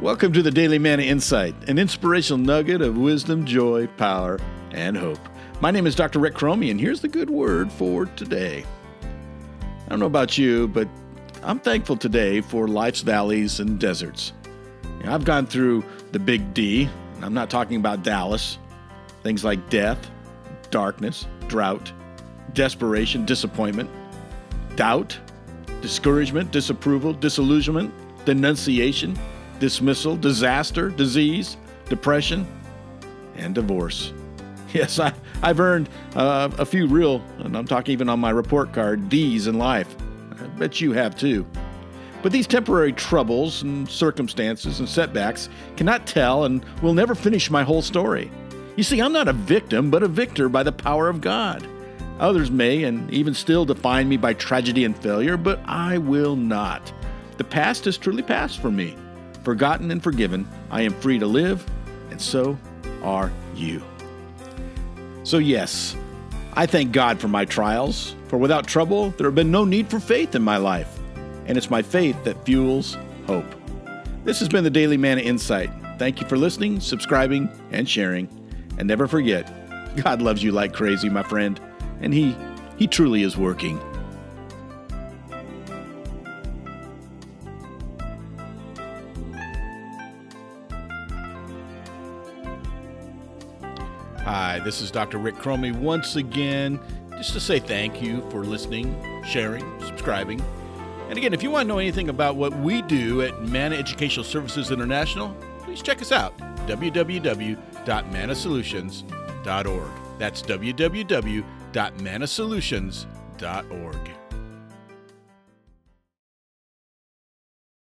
Welcome to the Daily Manna Insight, an inspirational nugget of wisdom, joy, power, and hope. My name is Dr. Rick Cromie, and here's the good word for today. I don't know about you, but I'm thankful today for life's valleys and deserts. You know, I've gone through the big D, and I'm not talking about Dallas. Things like death, darkness, drought, desperation, disappointment, doubt, discouragement, disapproval, disillusionment, denunciation, dismissal, disaster, disease, depression, and divorce. Yes, I, I've earned uh, a few real, and I'm talking even on my report card, D's in life. I bet you have too. But these temporary troubles and circumstances and setbacks cannot tell and will never finish my whole story. You see, I'm not a victim, but a victor by the power of God. Others may and even still define me by tragedy and failure, but I will not. The past is truly past for me. Forgotten and forgiven, I am free to live, and so are you. So, yes, I thank God for my trials, for without trouble, there have been no need for faith in my life. And it's my faith that fuels hope. This has been the Daily Manna Insight. Thank you for listening, subscribing, and sharing. And never forget, God loves you like crazy, my friend, and He, He truly is working. Hi, this is Dr. Rick Cromie once again, just to say thank you for listening, sharing, subscribing. And again, if you want to know anything about what we do at Manna Educational Services International, please check us out www.mannasolutions.org. That's www.mannasolutions.org.